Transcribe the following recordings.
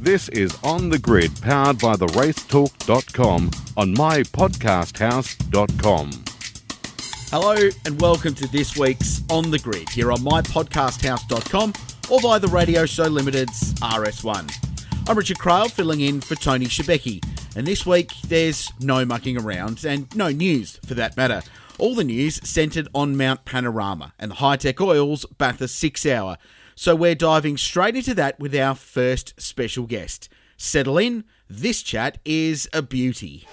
This is On the Grid, powered by the racetalk.com on mypodcasthouse.com. Hello and welcome to this week's On the Grid here on mypodcasthouse.com or via the Radio Show Limited's RS1. I'm Richard Craill filling in for Tony Shebeki, and this week there's no mucking around and no news for that matter. All the news centred on Mount Panorama and the Hi-Tec Oils Bathurst 6 Hour. So we're diving straight into that with our first special guest. Settle in, this chat is a beauty.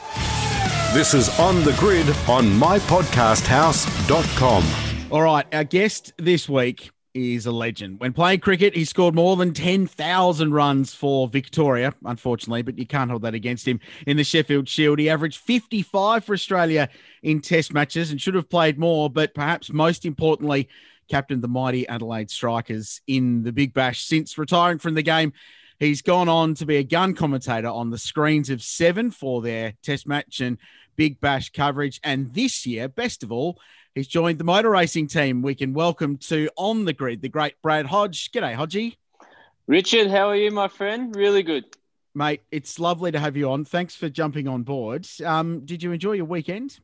This is On the Grid on mypodcasthouse.com. All right, our guest this week is a legend. When playing cricket, he scored more than 10,000 runs for Victoria, unfortunately, but you can't hold that against him in the Sheffield Shield. He averaged 55 for Australia in test matches and should have played more, but perhaps most importantly, captained the mighty Adelaide Strikers in the Big Bash since retiring from the game. He's gone on to be a gun commentator on the screens of seven for their test match and Big Bash coverage. And this year, best of all, he's joined the motor racing team. We can welcome to On the Grid the great Brad Hodge. G'day, Hodgie. Richard, how are you, my friend? Really good. Mate, it's lovely to have you on. Thanks for jumping on board. Um, did you enjoy your weekend?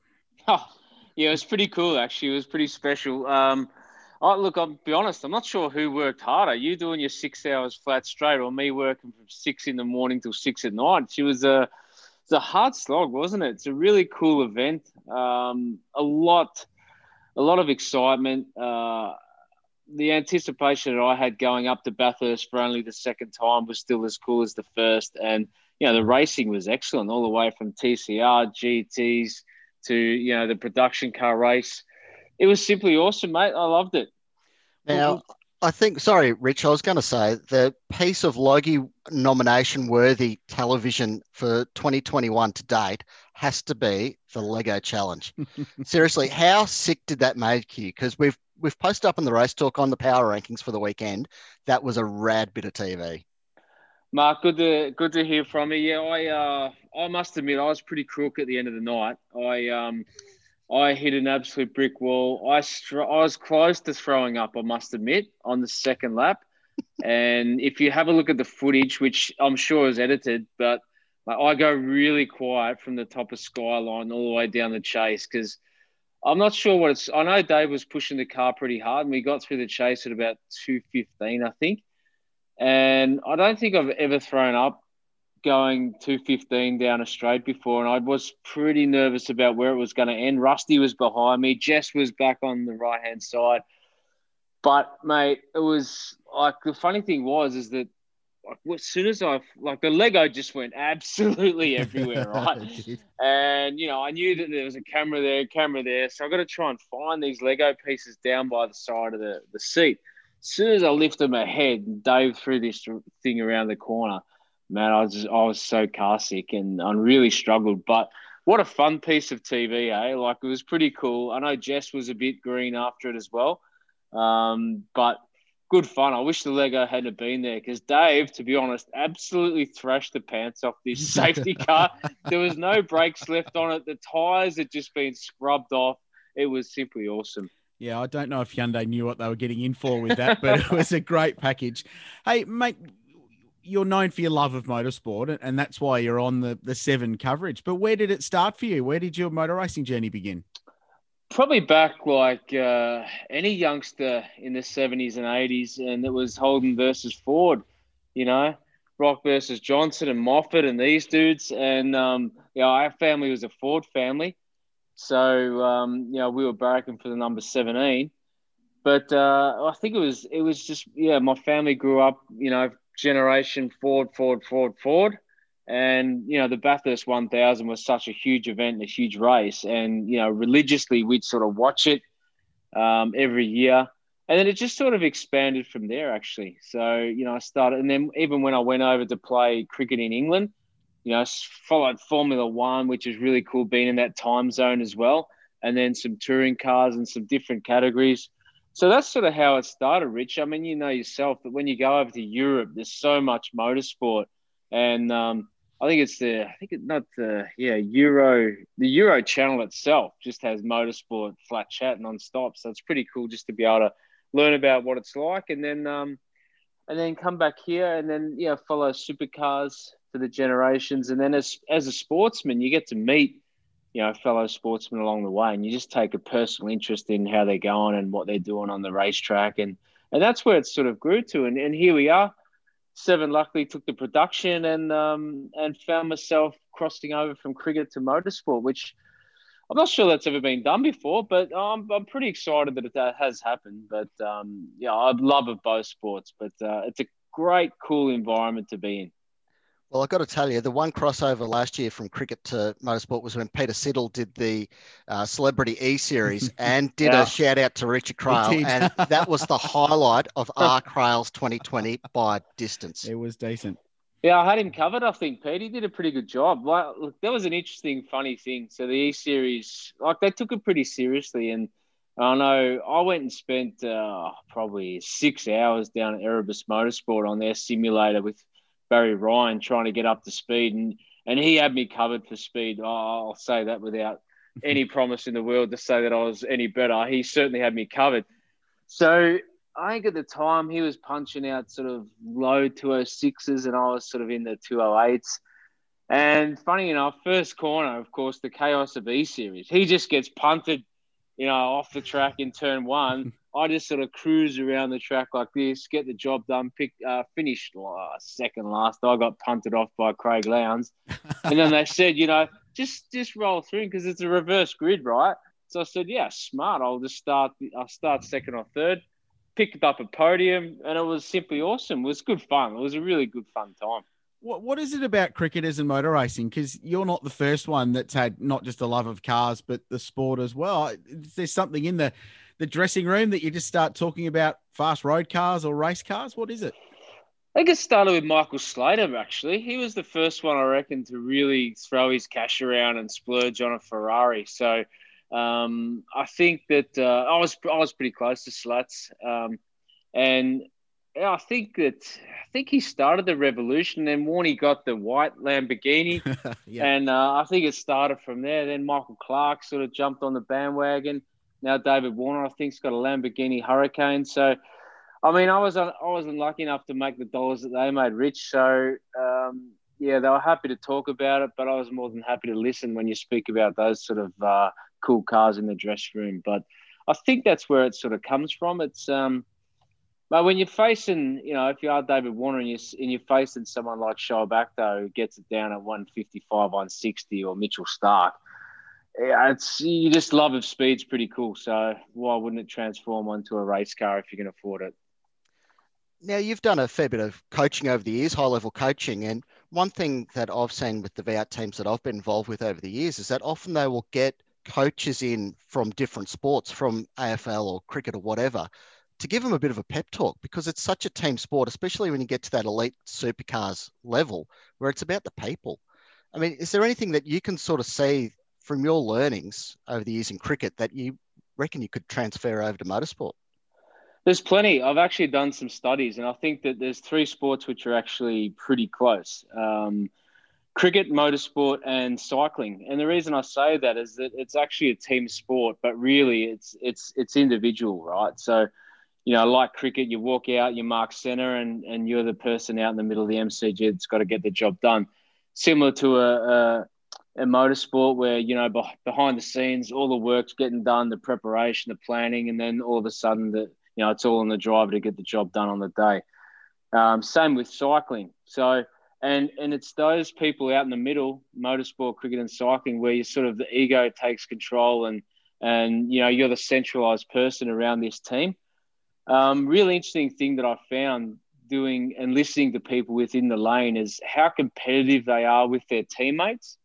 Oh, yeah, it was pretty cool, actually. It was pretty special. Um, Oh, look, I'll be honest. I'm not sure who worked harder. You doing your six hours flat straight, or me working from six in the morning till six at night. She was a, it's a hard slog, wasn't it? It's a really cool event. Um, a lot, a lot of excitement. Uh, the anticipation that I had going up to Bathurst for only the second time was still as cool as the first, and you know the racing was excellent all the way from TCR, GTS to you know the production car race it was simply awesome, mate. I loved it. Now, I think, sorry, Rich, I was going to say the piece of Logie nomination worthy television for 2021 to date has to be the Lego Challenge. Seriously, how sick did that make you? Because we've we've posted up in the race talk on the power rankings for the weekend. That was a rad bit of TV. Mark, good to good to hear from you. Yeah, I uh, I must admit I was pretty crook at the end of the night. I um I hit an absolute brick wall. I, str- I was close to throwing up, I must admit, on the second lap. and if you have a look at the footage, which I'm sure is edited, but like, I go really quiet from the top of Skyline all the way down the chase because I'm not sure what it's. I know Dave was pushing the car pretty hard, and we got through the chase at about 2:15, I think. And I don't think I've ever thrown up going 215 down a straight before, and I was pretty nervous about where it was going to end. Rusty was behind me, Jess was back on the right hand side. But mate, it was like the funny thing was is that like as soon as I like the Lego just went absolutely everywhere, right? and you know, I knew that there was a camera there, camera there, so I got to try and find these Lego pieces down by the side of the, the seat. As soon as I lift them ahead, and dove through this thing around the corner, man, I was just, I was so car sick and I really struggled. But what a fun piece of TV, eh? Like it was pretty cool. I know Jess was a bit green after it as well, um, but good fun. I wish the Lego hadn't been there because Dave, to be honest, absolutely thrashed the pants off this safety car. There was no brakes left on it. The tires had just been scrubbed off. It was simply awesome. Yeah, I don't know if Hyundai knew what they were getting in for with that, but it was a great package. Hey, mate, you're known for your love of motorsport, and that's why you're on the the seven coverage. But where did it start for you? Where did your motor racing journey begin? Probably back like uh, any youngster in the 70s and 80s, and it was Holden versus Ford. You know, Brock versus Johnson and Moffat and these dudes. And um, our family was a Ford family, so um, you know we were barracking for the number 17 but uh, I think it was it was just yeah. My family grew up, you know, generation Ford, Ford, Ford, Ford. And, you know, the Bathurst 1000 was such a huge event, a huge race. And, you know, religiously, we'd sort of watch it um, every year. And then it just sort of expanded from there, actually. So, you know, I started, and then even when I went over to play cricket in England, you know, followed Formula One, which is really cool being in that time zone as well. And then some touring cars and some different categories. So that's sort of how it started, Rich. I mean, you know yourself that when you go over to Europe, there's so much motorsport, and um, I think it's the I think it's not the yeah Euro the Euro channel itself just has motorsport flat chat non-stop. So it's pretty cool just to be able to learn about what it's like, and then um, and then come back here and then yeah follow supercars for the generations and then as as a sportsman you get to meet you know fellow sportsmen along the way and you just take a personal interest in how they're going and what they're doing on the racetrack and and that's where it sort of grew to and, and here we are seven luckily took the production and um and found myself crossing over from cricket to motorsport which I'm not sure that's ever been done before, but I'm, I'm pretty excited that that has happened. But um, yeah, I love of both sports, but uh, it's a great, cool environment to be in. Well, I've got to tell you, the one crossover last year from cricket to motorsport was when Peter Siddle did the uh, Celebrity E Series and did yeah. a shout out to Richard Craill. and that was the highlight of R. Craill's 2020 by distance. It was decent. Yeah, I had him covered. I think Pete. He did a pretty good job. Like, look, that was an interesting, funny thing. So the E Series, like they took it pretty seriously, and I know I went and spent uh, probably six hours down at Erebus Motorsport on their simulator with Barry Ryan trying to get up to speed, and and he had me covered for speed. Oh, I'll say that without any promise in the world to say that I was any better. He certainly had me covered. So I think at the time he was punching out sort of low 206s and I was sort of in the 208s. And funny enough, first corner, of course, the chaos of E series, he just gets punted, you know, off the track in turn one. I just sort of cruise around the track like this, get the job done, pick, uh, finished second last. I got punted off by Craig Lowndes. and then they said, you know, just just roll through because it's a reverse grid, right? So I said, yeah, smart. I'll just start. I'll start second or third picked up a podium, and it was simply awesome. It was good fun. It was a really good fun time. What What is it about cricketers and motor racing? Because you're not the first one that's had not just a love of cars, but the sport as well. There's something in the the dressing room that you just start talking about fast road cars or race cars? What is it? I think it started with Michael Slater, actually. He was the first one, I reckon, to really throw his cash around and splurge on a Ferrari. So um, I think that uh, I was I was pretty close to Slats, um, and yeah, I think that I think he started the revolution. And then Warney got the white Lamborghini, yeah. and uh, I think it started from there. Then Michael Clarke sort of jumped on the bandwagon. Now David Warner, I think, has got a Lamborghini Hurricane. So, I mean, I was I wasn't lucky enough to make the dollars that they made rich. So, um, yeah, they were happy to talk about it, but I was more than happy to listen when you speak about those sort of uh, cool cars in the dress room. But I think that's where it sort of comes from. It's um, but when you're facing, you know, if you are David Warner and you're, and you're facing someone like Shoaib Akhtar who gets it down at 155, 160, or Mitchell Starc, yeah, it's you just love of speed's pretty cool. So why wouldn't it transform onto a race car if you can afford it? Now you've done a fair bit of coaching over the years, high level coaching, and one thing that I've seen with the V8 teams that I've been involved with over the years is that often they will get coaches in from different sports, from AFL or cricket or whatever, to give them a bit of a pep talk because it's such a team sport, especially when you get to that elite supercars level where it's about the people. I mean, is there anything that you can sort of see from your learnings over the years in cricket that you reckon you could transfer over to motorsport? There's plenty. I've actually done some studies, and I think that there's three sports which are actually pretty close. Um, cricket, motorsport, and cycling. And the reason I say that is that it's actually a team sport, but really it's it's it's individual, right? So, you know, like cricket, you walk out, you mark center, and and you're the person out in the middle of the MCG that's got to get the job done. Similar to a, a a motorsport where you know behind the scenes all the work's getting done the preparation the planning and then all of a sudden the you know it's all on the driver to get the job done on the day um, same with cycling so and and it's those people out in the middle, motorsport, cricket, and cycling, where you sort of the ego takes control, and and you know you're the centralized person around this team. Um, really interesting thing that I found doing and listening to people within the lane is how competitive they are with their teammates.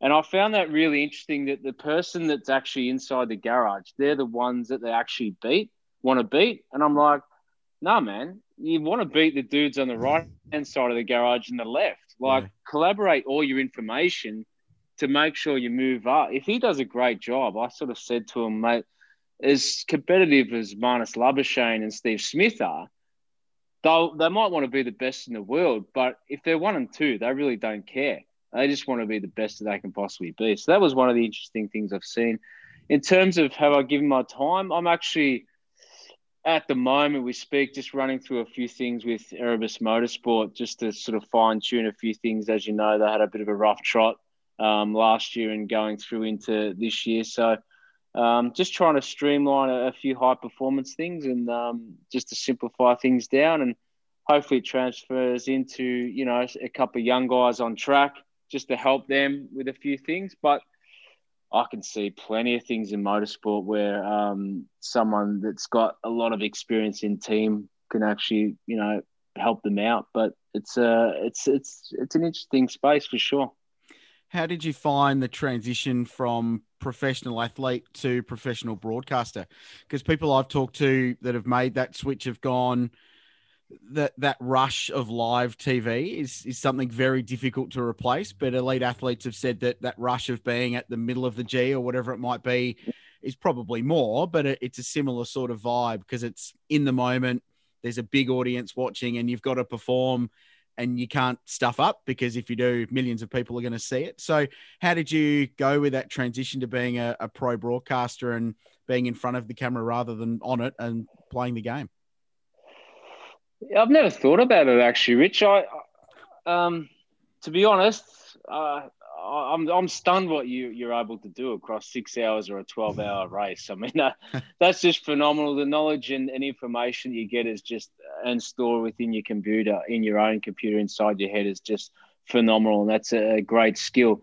And I found that really interesting that the person that's actually inside the garage, they're the ones that they actually beat, want to beat. And I'm like, nah, man, you want to beat the dudes on the right hand side of the garage and the left. Like, yeah. collaborate all your information to make sure you move up. If he does a great job, I sort of said to him, mate, as competitive as Marnus Labuschagne and Steve Smith are, they they might want to be the best in the world, but if they're one and two, they really don't care. They just want to be the best that they can possibly be. So that was one of the interesting things I've seen. In terms of have I given my time, I'm actually at the moment we speak, just running through a few things with Erebus Motorsport, just to sort of fine tune a few things. As you know, they had a bit of a rough trot um, last year and going through into this year. So um, just trying to streamline a, a, few high performance things and um, just to simplify things down and hopefully it transfers into, you know, a couple of young guys on track just to help them with a few things. But I can see plenty of things in motorsport where um, someone that's got a lot of experience in team can actually, you know, help them out. But it's a, uh, it's it's it's an interesting space for sure. How did you find the transition from professional athlete to professional broadcaster? Because people I've talked to that have made that switch have gone that that rush of live TV is is something very difficult to replace. But elite athletes have said that that rush of being at the middle of the G or whatever it might be is probably more, but it's a similar sort of vibe because it's in the moment. There's a big audience watching, and you've got to perform and you can't stuff up because if you do, millions of people are going to see it. So, how did you go with that transition to being a, a, pro broadcaster and being in front of the camera rather than on it and playing the game? I've never thought about it actually, Rich. I, um, to be honest, uh, I'm I'm stunned what you you're able to do across six hours or a twelve hour race. I mean, uh, that's just phenomenal. The knowledge and, and information you get is just and store within your computer, in your own computer inside your head is just phenomenal, and that's a great skill.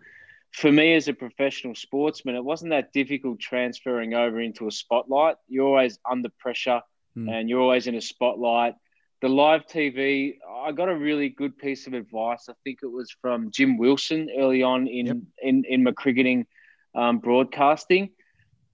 For me, as a professional sportsman, it wasn't that difficult transferring over into a spotlight. You're always under pressure, mm. and you're always in a spotlight the live TV, I got a really good piece of advice. I think it was from Jim Wilson early on in yep. in, in my cricketing um, broadcasting.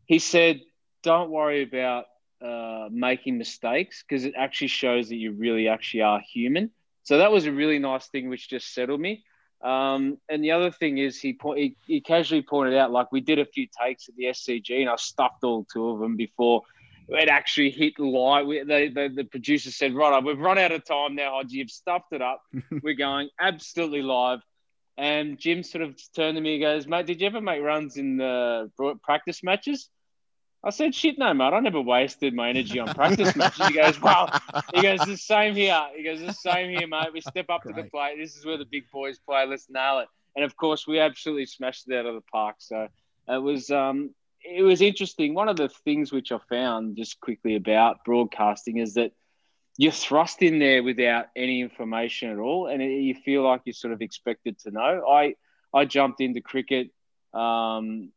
He said, "Don't worry about uh, making mistakes because it actually shows that you really actually are human." So that was a really nice thing, which just settled me. Um, and the other thing is, he, he he casually pointed out, like we did a few takes at the SCG, and I stuffed all two of them before it actually hit live. We, the, the, the producer said, right, we've run out of time now, Hodgie. You've stuffed it up. We're going absolutely live. And Jim sort of turned to me and goes, mate, did you ever make runs in the practice matches? I said, shit, no, mate. I never wasted my energy on practice matches. He goes, well, he goes, the same here. He goes, the same here, mate. We step up Great. to the plate. This is where the big boys play. Let's nail it. And of course, we absolutely smashed it out of the park. So it was um, it was interesting. One of the things which I found just quickly about broadcasting is that you're thrust in there without any information at all, and you feel like you're sort of expected to know. I I jumped into cricket, um,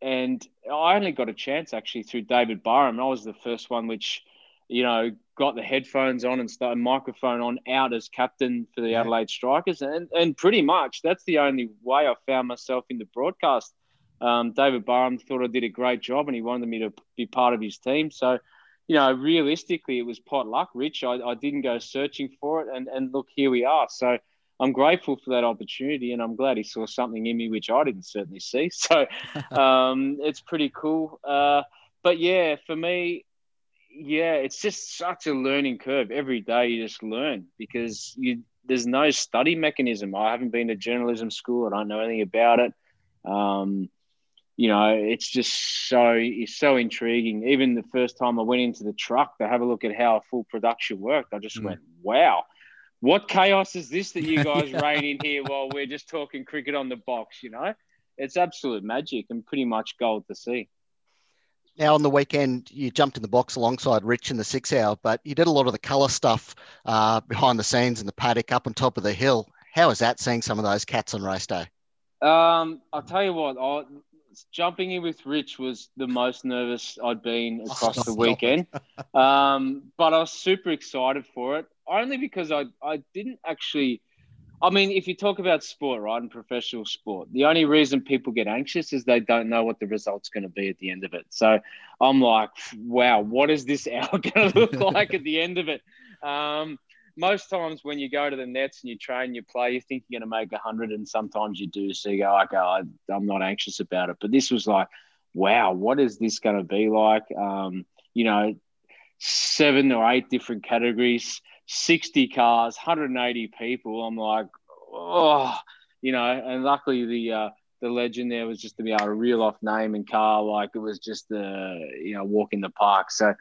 and I only got a chance actually through David Barham. I was the first one which, you know, got the headphones on and started microphone on out as captain for the. Adelaide Strikers, and and pretty much that's the only way I found myself in the broadcast um, David Barham thought I did a great job and he wanted me to be part of his team. So, you know, realistically, it was pot luck, Rich. I, I didn't go searching for it. And, and look, here we are. So I'm grateful for that opportunity and I'm glad he saw something in me which I didn't certainly see. So um, it's pretty cool. Uh, but yeah, for me, yeah, it's just such a learning curve. Every day you just learn because you there's no study mechanism. I haven't been to journalism school. And I don't know anything about it. Um, you know, it's just so it's so intriguing. Even the first time I went into the truck to have a look at how a full production worked, I just mm. went, "Wow, what chaos is this that you guys yeah. reign in here while we're just talking cricket on the box?" You know, it's absolute magic and pretty much gold to see. Now, on the weekend, you jumped in the box alongside Rich in the six hour, but you did a lot of the colour stuff uh, behind the scenes in the paddock up on top of the hill. How was that seeing some of those cats on race day? Um, I'll tell you what, I, jumping in with Rich was the most nervous I'd been oh, across the weekend. um, but I was super excited for it, only because I, I didn't actually. I mean, if you talk about sport, right, and professional sport, the only reason people get anxious is they don't know what the result's going to be at the end of it. So I'm like, wow, what is this hour going to look like at the end of it? Um, most times when you go to the nets and you train, you play, you think you're going to make 100, and sometimes you do. So you go, okay, I, I'm not anxious about it. But this was like, wow, what is this going to be like? Um, you know, seven or eight different categories, 60 cars, 180 people. I'm like, oh, you know, and luckily the, uh, the legend there was just to be able to reel off name and car like it was just the you know walk in the park. So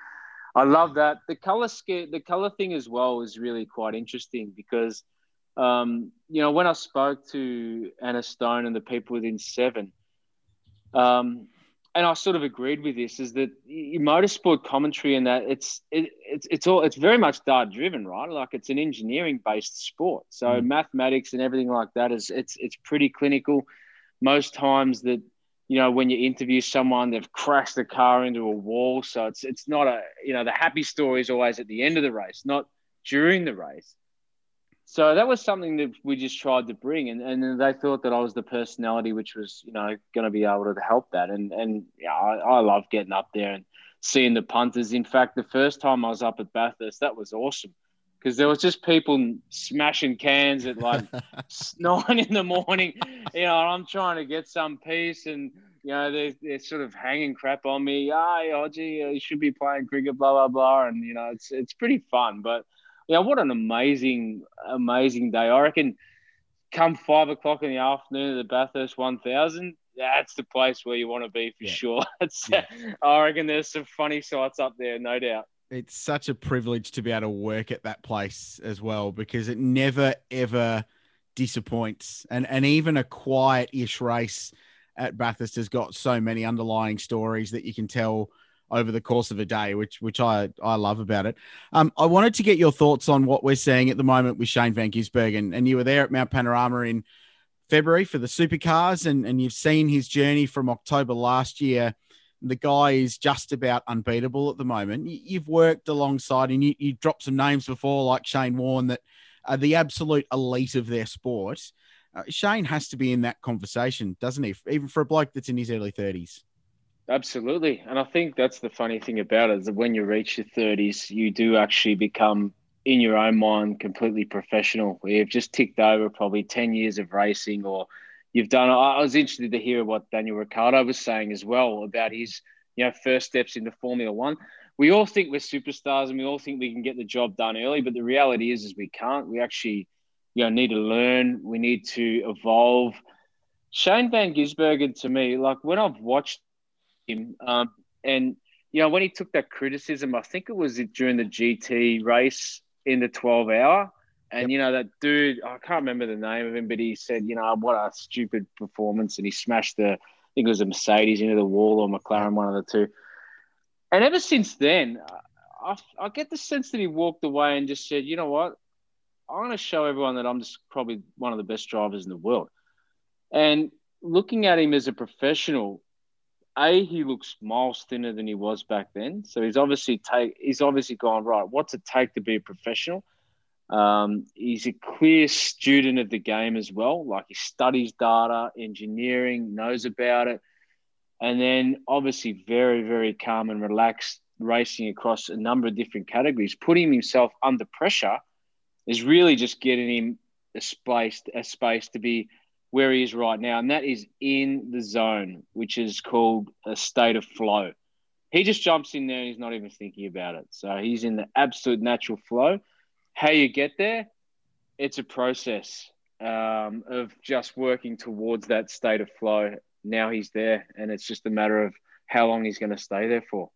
I love that. The color the color thing as well is really quite interesting because, um, you know, when I spoke to Anna Stone and the people within Seven, um, and I sort of agreed with this, is that your motorsport commentary and that it's it, it's it's all it's very much data driven, right? Like it's an engineering based sport, so mm. mathematics and everything like that is it's it's pretty clinical. Most times that you know, when you interview someone, they've crashed the car into a wall. So it's it's not a you know the happy story is always at the end of the race, not during the race. So that was something that we just tried to bring, and, and they thought that I was the personality which was you know going to be able to help that, and and yeah, I, I love getting up there and seeing the punters. In fact, the first time I was up at Bathurst, that was awesome because there was just people smashing cans at like nine in the morning. You know, I'm trying to get some peace, and you know they're, they're sort of hanging crap on me. Ah, hey, Odgie, uh, you should be playing cricket, blah blah blah, and you know it's it's pretty fun. But yeah, what an amazing amazing day! I reckon. Come five o'clock in the afternoon at the Bathurst 1000, that's the place where you want to be for yeah. sure. Yeah. I reckon there's some funny sights up there, no doubt it's such a privilege to be able to work at that place as well because it never ever disappoints. And and even a quiet-ish race at Bathurst has got so many underlying stories that you can tell over the course of a day, which which I I love about it. Um, I wanted to get your thoughts on what we're seeing at the moment with Shane Van Gisbergen, and you were there at Mount Panorama in February for the supercars, and and you've seen his journey from October last year the guy is just about unbeatable at the moment. You've worked alongside and you, you dropped some names before, like Shane Warne, that are the absolute elite of their sport. Uh, Shane has to be in that conversation, doesn't he? Even for a bloke that's in his early 30s. Absolutely. And I think that's the funny thing about it is that when you reach your 30s, you do actually become, in your own mind, completely professional. You've just ticked over probably 10 years of racing or – you've done. I was interested to hear what Daniel Ricciardo was saying as well about his you know first steps into Formula One. We all think we're superstars and we all think we can get the job done early, but the reality is, is we can't. We actually, you know, need to learn. We need to evolve. Shane Van Gisbergen, to me, like when I've watched him, um, and you know, when he took that criticism, I think it was during the GT race in the 12 hour. And yep. you know that dude, I can't remember the name of him, but he said, you know, what a stupid performance, and he smashed the, I think it was a Mercedes into the wall or McLaren, one of the two. And ever since then, I, I get the sense that he walked away and just said, you know what, I want to show everyone that I'm just probably one of the best drivers in the world. And looking at him as a professional, a he looks miles thinner than he was back then. So he's obviously take he's obviously gone right. What's it take to be a professional? Um, he's a clear student of the game as well. Like he studies data, engineering, knows about it. And then obviously very, very calm and relaxed racing across a number of different categories. Putting himself under pressure is really just getting him a space, a space to be where he is right now. And that is in the zone, which is called a state of flow. He just jumps in there and he's not even thinking about it. So he's in the absolute natural flow how you get there, it's a process um, of just working towards that state of flow. Now he's there, and it's just a matter of how long he's going to stay there for.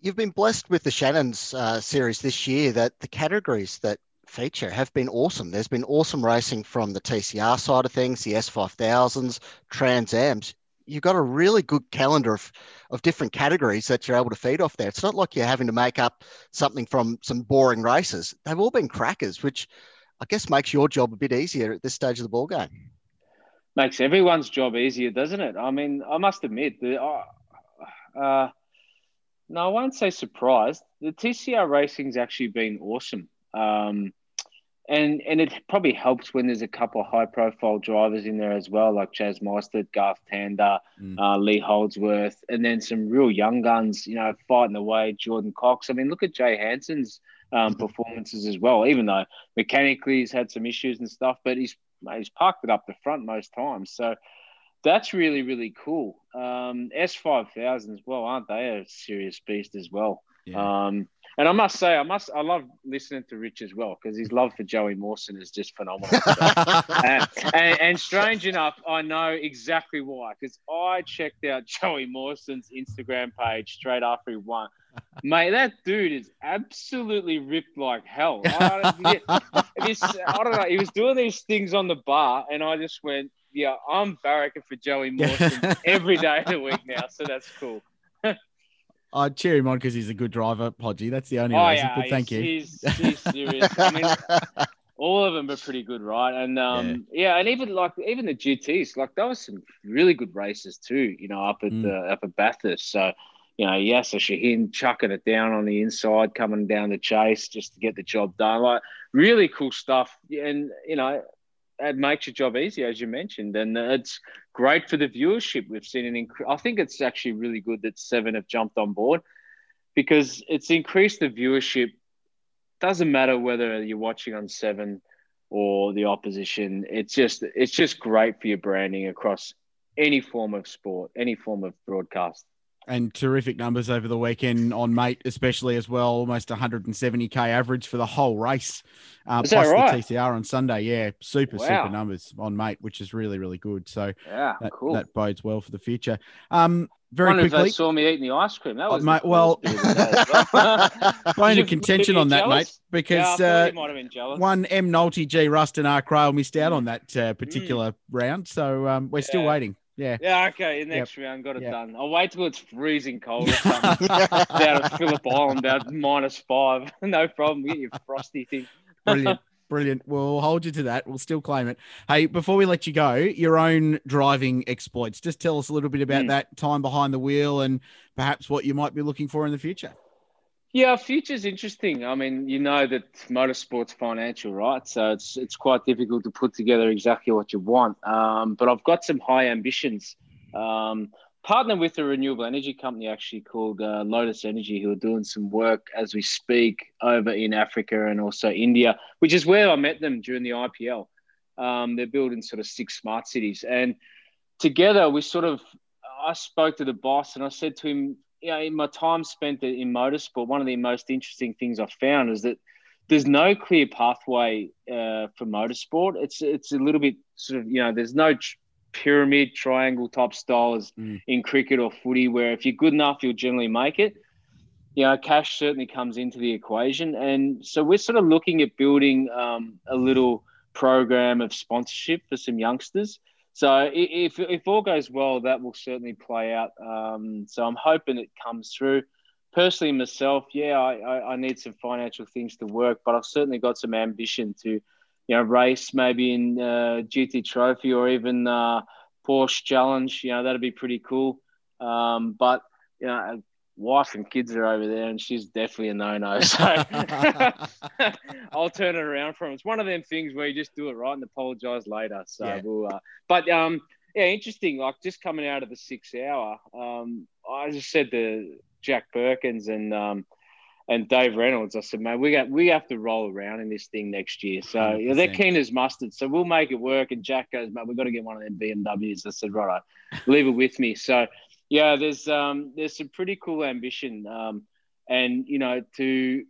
You've been blessed with the Shannon's uh, series this year that the categories that feature have been awesome. There's been awesome racing from the TCR side of things, the S5000s, Trans Ams you've got a really good calendar of, of different categories that you're able to feed off there. It's not like you're having to make up something from some boring races. They've all been crackers, which I guess makes your job a bit easier at this stage of the ball game. Makes everyone's job easier, doesn't it? I mean, I must admit that. Uh, uh, no, I won't say surprised. The TCR racing's actually been awesome. Um, and and it probably helps when there's a couple of high profile drivers in there as well, like Chaz Mostert, Garth Tander, mm. uh, Lee Holdsworth, and then some real young guns, you know, fighting away. Jordan Cox. I mean, look at Jay Hanson's um, mm-hmm. performances as well. Even though mechanically he's had some issues and stuff, but he's he's parked it up the front most times. So that's really really cool. Um, S five thousand as well, aren't they? A serious beast as well. Yeah. Um, and I must say, I must, I love listening to Rich as well because his love for Joey Mawson is just phenomenal. So, and, and, and, strange enough, I know exactly why because I checked out Joey Mawson's Instagram page straight after he won Mate, that dude is absolutely ripped like hell. I don't, this, I don't know. He was doing these things on the bar, and I just went, "Yeah, I'm barracking for Joey Mawson every day of the week now." So that's cool. I cheer him on because he's a good driver, Podgy. That's the only Oh reason. yeah, but thank you. he's, He's, serious. I mean, all of them are pretty good, right? And um, yeah. and even like even the GTS, like there was some really good races too. You know, up at Mm. the up at Bathurst. So you know, Yasser Shahin chucking it down on the inside, coming down the chase just to get the job done. Like really cool stuff, and you know. It makes your job easier, as you mentioned, and it's great for the viewership. We've seen an increase. I think it's actually really good that Seven have jumped on board because it's increased the viewership doesn't matter whether you're watching on seven or the opposition it's just it's just great for your branding across any form of sport any form of broadcast and terrific numbers over the weekend on mate, especially as well. Almost 170k average for the whole race, uh, plus right? the TCR on Sunday. Yeah, super Wow. super numbers on mate, which is really really good. So yeah that, cool that bodes well for the future. Um, very if quickly, they saw me eating the ice cream that Oh, was mate, well- bit of the day as well. bone of contention on that, mate, because yeah, uh, might have been jealous one M Nolte, G Rust, and R Craill missed out Mm. on that uh, particular round. So um, we're still waiting. Yeah. yeah okay next round got it Yep. done i'll wait till it's freezing cold out of phillip island about minus five no problem get your frosty thing Brilliant. Brilliant. We'll hold you to that. We'll still claim it. Hey, before we let you go, your own driving exploits. Just tell us a little bit about Mm. that time behind the wheel and perhaps what you might be looking for in the future. Yeah, future's interesting. I mean, you know that motorsport's financial, right? So it's it's quite difficult to put together exactly what you want. Um, but I've got some high ambitions. Um, partner with a renewable energy company actually called uh, Lotus Energy, who are doing some work as we speak over in Africa and also India, which is where I met them during the IPL. Um, they're building sort of six smart cities, and together we sort of. I spoke to the boss and I said to him, you know, in my time spent in motorsport, one of the most interesting things I've found is that there's no clear pathway uh, for motorsport. It's it's a little bit sort of you know there's no tr- pyramid triangle type style as Mm. in cricket or footy where if you're good enough you'll generally make it. You know, cash certainly comes into the equation, and so we're sort of looking at building um, a little program of sponsorship for some youngsters. So if if all goes well, that will certainly play out. Um, so I'm hoping it comes through. Personally, myself, yeah, I, I, need some financial things to work, but I've certainly got some ambition to, you know, race maybe in uh, GT Trophy or even uh, Porsche Challenge. You know, that'd be pretty cool. Um, but you know, wife and kids are over there, and she's definitely a no-no. So I'll turn it around for him. It's one of them things where you just do it right and apologize later. So Yeah. we'll, uh, but um, yeah, interesting. Like just coming out of the six hour, um, I just said to Jack Perkins and um, and Dave Reynolds, I said, man, we got we have to roll around in this thing next year. So yeah, they're keen as mustard. So we'll make it work. And Jack goes, man, we've got to get one of them BMWs. I said, right, leave it with me. So yeah, there's um there's some pretty cool ambition. Um, and you know to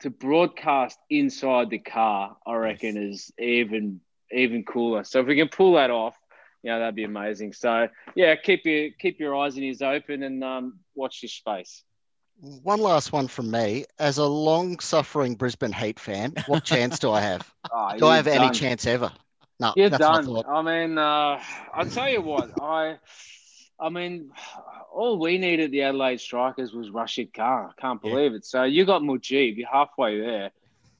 to broadcast inside the car, I reckon is even even cooler. So if we can pull that off, you know, that'd be amazing. So yeah, keep your keep your eyes and ears open and um, watch this space. One last one from me. As a long suffering Brisbane Heat fan, what chance do I have? Oh, Do I have any chance ever? No, You're that's my done. thought. I mean, uh, I'll tell you what. I, I mean, all we needed the Adelaide Strikers was Rashid Khan. I can't Yeah. believe it. So you got Mujib. You're halfway there.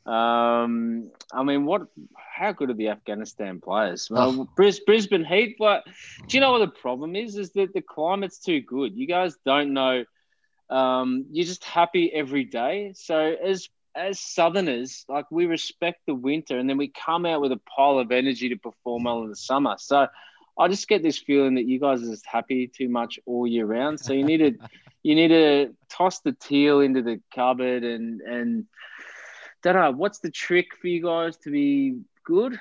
Um, I mean, what? How good are the Afghanistan players? Well, Bris, Brisbane Heat. But do you know what the problem is? Is that the climate's too good. You guys don't know. Um, you're just happy every day. So as as Southerners, like we respect the winter, and then we come out with a pile of energy to perform well in the summer. So I just get this feeling that you guys are just happy too much all year round. So you need to you need to toss the teal into the cupboard and and don't know what's the trick for you guys to be good.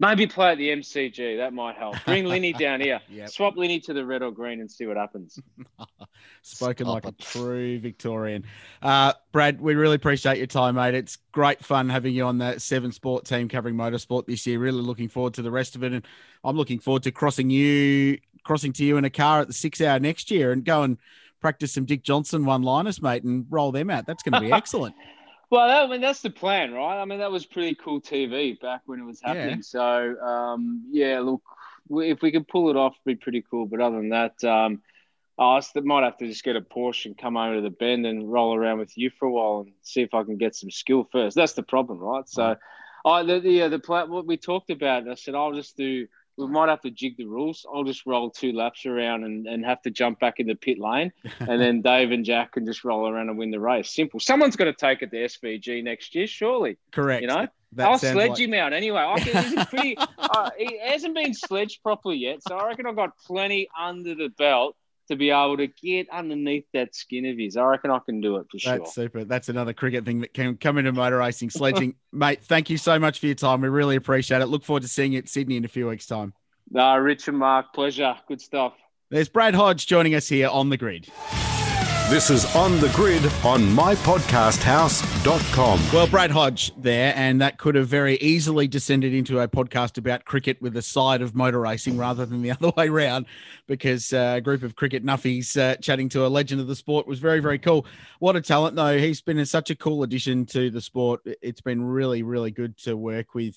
Maybe play at the MCG. That might help. Bring Lynny down here. Yep. Swap Lynny to the red or green and see what happens. Spoken Stop like a true Victorian. Uh, Brad, we really appreciate your time, mate. It's great fun having you on the Seven Sport team covering motorsport this year. Really looking forward to the rest of it, and I'm looking forward to crossing you, crossing to you in a car at the six hour next year and go and practice some Dick Johnson one liners, mate, and roll them out. That's going to be excellent. Well, that, I mean, that's the plan, right? I mean, that was pretty cool TV back when it was happening. Yeah. So, um, yeah, look, if we could pull it off, it'd be pretty cool. But other than that, um, I might have to just get a Porsche and come over to the bend and roll around with you for a while and see if I can get some skill first. That's the problem, right? So, I the the, uh, the plan, what we talked about, I said I'll just do. We might have to jig the rules. I'll just roll two laps around and, and have to jump back in the pit lane, and then Dave and Jack can just roll around and win the race. Simple. Someone's got to take it to SVG next year, surely. Correct. You know, That I'll sledge like- him out anyway. I can, pretty. uh, he hasn't been sledged properly yet, so I reckon I've got plenty under the belt to be able to get underneath that skin of his. I reckon I can do it for sure. That's super. That's another cricket thing that can come into motor racing, sledging. Mate, thank you so much for your time. We really appreciate it. Look forward to seeing you at Sydney in a few weeks' time. No, Rich and Mark, pleasure. Good stuff. There's Brad Hodge joining us here on the grid. This is On the Grid on mypodcasthouse.com. Well, Brad Hodge there, and that could have very easily descended into a podcast about cricket with a side of motor racing rather than the other way round, because uh, a group of cricket nuffies uh, chatting to a legend of the sport was very, very cool. What a talent, though. He's been such a cool addition to the sport. It's been really, really good to work with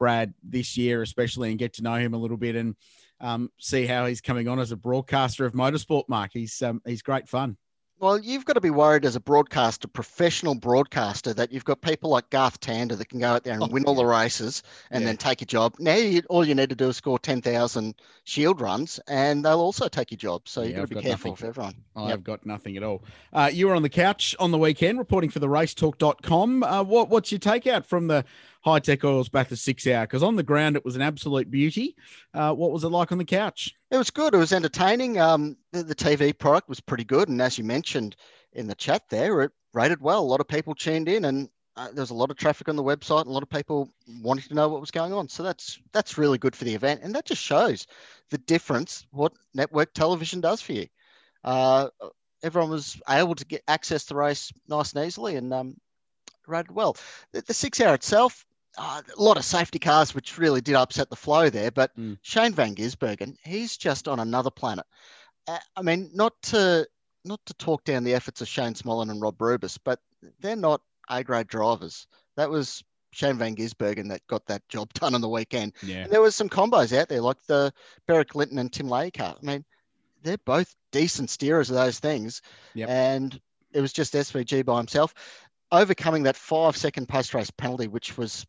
Brad this year, especially, and get to know him a little bit and um, see how he's coming on as a broadcaster of motorsport. Mark, he's um, he's great fun. Well, you've got to be worried as a broadcaster, professional broadcaster, that you've got people like Garth Tander that can go out there and Oh, win all the races and Yeah. then take your job. Now, you, all you need to do is score 10,000 shield runs and they'll also take your job. So Yeah, you've got I've to be careful nothing. everyone. I've Yep. got nothing at all. Uh, you were on the couch on the weekend reporting for the racetalk.com. Uh, what, what's your takeout from the Hi-Tec Oils back to six hour? Because on the ground, it was an absolute beauty. Uh, what was it like on the couch? It was good. It was entertaining. Um, the, the TV product was pretty good. And as you mentioned in the chat there, it rated well. A lot of people tuned in and uh, there was a lot of traffic on the website and a lot of people wanting to know what was going on. So that's that's really good for the event. And that just shows the difference what network television does for you. Uh, everyone was able to get access to the race nice and easily and um, rated well. The, the six hour itself, uh, a lot of safety cars, which really did upset the flow there. But Mm. Shane Van Gisbergen, he's just on another planet. Uh, I mean, not to not to talk down the efforts of Shane Smollen and Rob Rubis, but they're not A grade drivers. That was Shane Van Gisbergen that got that job done on the weekend. Yeah. And there was some combos out there, like the Beric Lynton and Tim Leahey car. I mean, they're both decent steerers of those things. Yep. And it was just SVG by himself overcoming that five second post race penalty, which was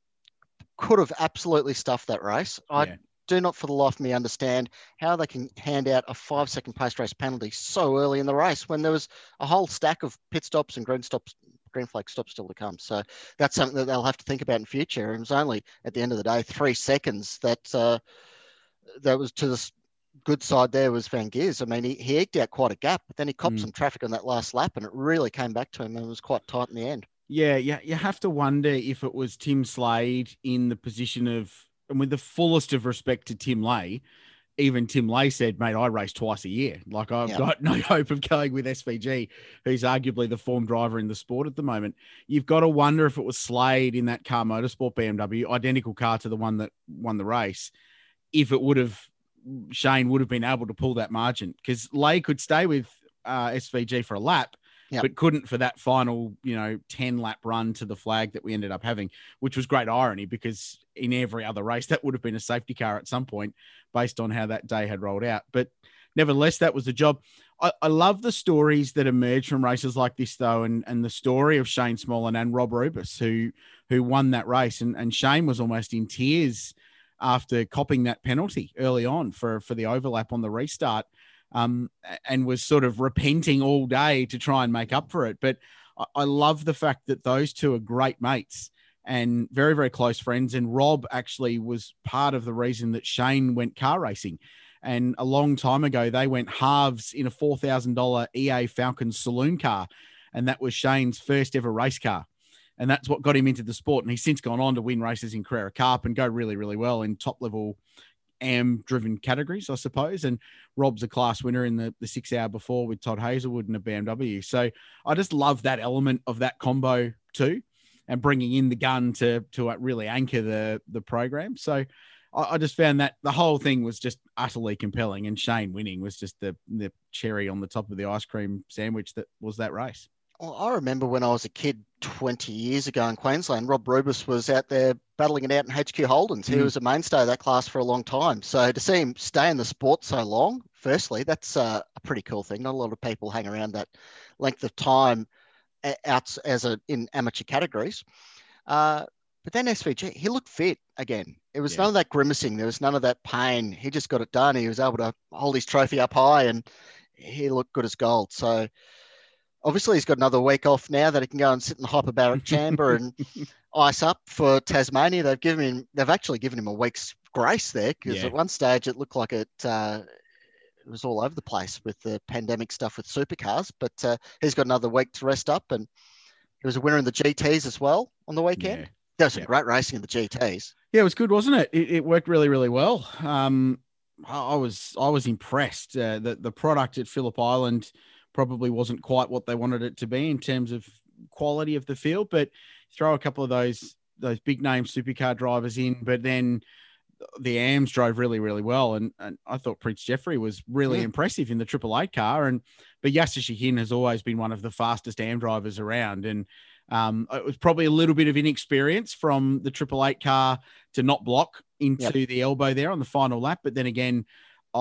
could have absolutely stuffed that race. I Yeah. do not for the life of me understand how they can hand out a five second post race penalty so early in the race when there was a whole stack of pit stops and green stops green flag stops still to come so that's something that they'll have to think about in future it was only at the end of the day three seconds that uh, that was to the good side there was Van Geers. I mean, he, he eked out quite a gap, but then he copped Mm. some traffic on that last lap, and it really came back to him, and it was quite tight in the end. Yeah, yeah, you have to wonder if it was Tim Slade in the position of, and with the fullest of respect to Tim Lay, even Tim Lay said, "Mate, I race twice a year. Like I've Yeah. got no hope of going with SVG, who's arguably the form driver in the sport at the moment." You've got to wonder if it was Slade in that car motorsport BMW, identical car to the one that won the race, if it would have Shane would have been able to pull that margin because Lay could stay with uh, SVG for a lap, Yeah. but couldn't for that final, you know, 10 lap run to the flag that we ended up having, which was great irony because in every other race, that would have been a safety car at some point based on how that day had rolled out. But nevertheless, that was the job. I, I love the stories that emerge from races like this, though, and, and the story of Shane Smollen and Rob Rubis, who who won that race. And, and Shane was almost in tears after copping that penalty early on for, for the overlap on the restart um, and was sort of repenting all day to try and make up for it. But I, I love the fact that those two are great mates and very, very close friends. And Rob actually was part of the reason that Shane went car racing. And a long time ago, they went halves in a $4,000 EA Falcon saloon car. And that was Shane's first ever race car. And that's what got him into the sport. And he's since gone on to win races in Carrera Cup and go really, really well in top level AM driven categories, I suppose. And Rob's a class winner in the, the six hour before with Todd Hazelwood and a BMW. So I just love that element of that combo too, and bringing in the gun to to uh, really anchor the the program. So I, I just found that the whole thing was just utterly compelling, and Shane winning was just the the cherry on the top of the ice cream sandwich that was that race. Well, I remember when I was a kid 20 years ago in Queensland, Rob Rubis was out there battling it out in HQ Holdens. He Mm. was a mainstay of that class for a long time. So to see him stay in the sport so long, firstly, that's uh, a pretty cool thing. Not a lot of people hang around that length of time out as a in amateur categories. Uh, but then SVG, he looked fit again. It was Yeah. none of that grimacing. There was none of that pain. He just got it done. He was able to hold his trophy up high and he looked good as gold. So obviously he's got another week off now that he can go and sit in the hyperbaric chamber and ice up for Tasmania. They've given him, they've actually given him a week's grace there because Yeah. at one stage it looked like it, uh, it was all over the place with the pandemic stuff with supercars. But uh, he's got another week to rest up, and he was a winner in the GTS as well on the weekend. Yeah. There was some great racing in the GTS. Yeah, it was good, wasn't it? It, it worked really, really well. Um, I was I was impressed. Uh, that the product at Phillip Island probably wasn't quite what they wanted it to be in terms of quality of the field, but throw a couple of those those big name supercar drivers in, but then the AMs drove really, really well, and, and I thought Prince Jefri was really Mm. impressive in the Triple Eight car, and but Yasser Shahin has always been one of the fastest AM drivers around, and um, it was probably a little bit of inexperience from the Triple Eight car to not block into the elbow there on the final lap. But then again,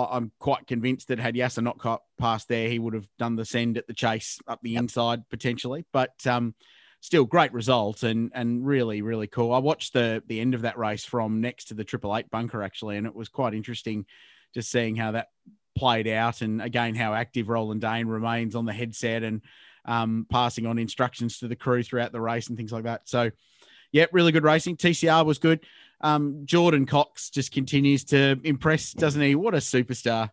I'm quite convinced that had Yasser not got past there, he would have done the send at the chase up the Yep. inside potentially. But um, still, great result and and really really cool. I watched the the end of that race from next to the Triple Eight bunker actually, and it was quite interesting just seeing how that played out and again how active Roland Dane remains on the headset and um, passing on instructions to the crew throughout the race and things like that. So, yeah, really good racing. TCR was good. Um, Jordan Cox just continues to impress, doesn't he? What a superstar.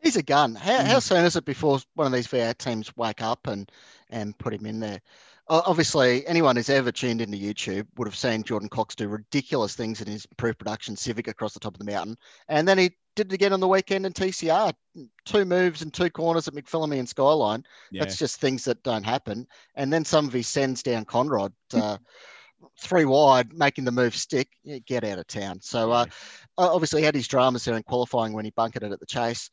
He's a gun. How, how Mm. soon is it before one of these VR teams wake up and and put him in there? Obviously, anyone who's ever tuned into YouTube would have seen Jordan Cox do ridiculous things in his improved production Civic across the top of the mountain, and then he did it again on the weekend in TCR. Two moves and two corners at McPhillamy and Skyline. Yeah. That's just things that don't happen. And then some of his sends down Conrod, uh, three wide, making the move stick. Get out of town. So uh, uh, obviously he had his dramas there in qualifying when he bunkered it at the chase,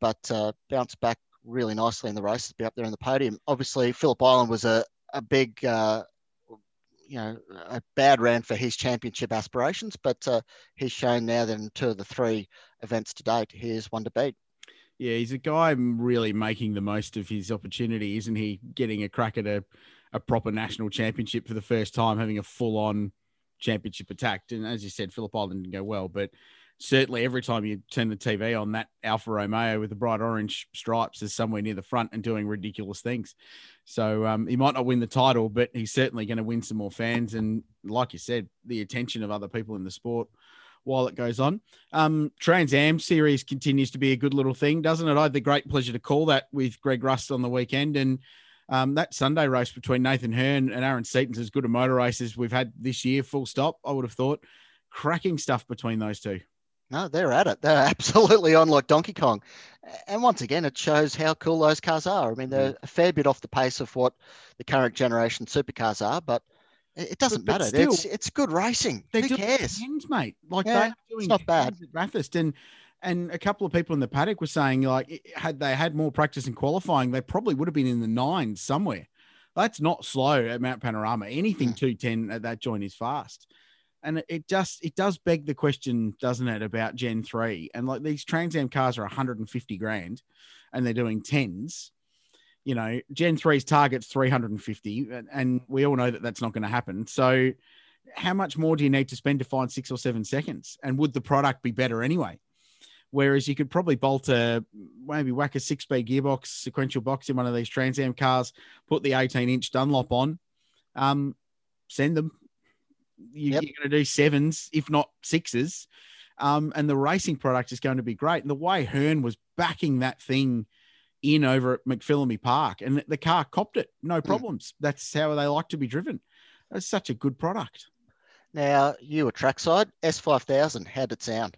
but uh, bounced back really nicely in the race to be up there in the podium. Obviously, Phillip Island was a, a big, uh, you know, a bad round for his championship aspirations, but uh, he's shown now that in two of the three events to date, he is one to beat. Yeah, he's a guy really making the most of his opportunity, isn't he? Getting a crack at a, a proper national championship for the first time, having a full on championship attack. And as you said, Phillip Island didn't go well, but certainly every time you turn the TV on, that Alfa Romeo with the bright orange stripes is somewhere near the front and doing ridiculous things. So um, he might not win the title, but he's certainly going to win some more fans. And like you said, the attention of other people in the sport while it goes on. Um, Trans Am series continues to be a good little thing, doesn't it? I had the great pleasure to call that with Greg Rust on the weekend. And um, that Sunday race between Nathan Herne and Aaron Seton's as good a motor race as we've had this year, full stop, I would have thought. Cracking stuff between those two. No, they're at it. They're absolutely on like Donkey Kong. And once again, it shows how cool those cars are. I mean, they're a fair bit off the pace of what the current generation supercars are, but it doesn't but matter. still, it's it's good racing. They're Who cares? tens, mate. Like Yeah, they're doing not bad. at Bathurst, and and a couple of people in the paddock were saying like had they had more practice in qualifying, they probably would have been in the nines somewhere. That's not slow at Mount Panorama. Anything Mm. two ten at that joint is fast, and it- just it does beg the question, doesn't it, about Gen three and like these Trans Am cars are 150 grand, and they're doing tens. You know, Gen 3's target's 350, and, and we all know that that's not going to happen. So, how much more do you need to spend to find six or seven seconds? And would the product be better anyway? Whereas you could probably bolt a maybe whack a six speed gearbox sequential box in one of these Trans Am cars, put the 18 inch Dunlop on, um, send them. You, Yep. You're going to do sevens, if not sixes. Um, and the racing product is going to be great. And the way Herne was backing that thing in over at McPhillamy Park, and the car copped it, no problems. That's how they like to be driven. It's such a good product. Now, you were trackside, S5000, how'd it sound?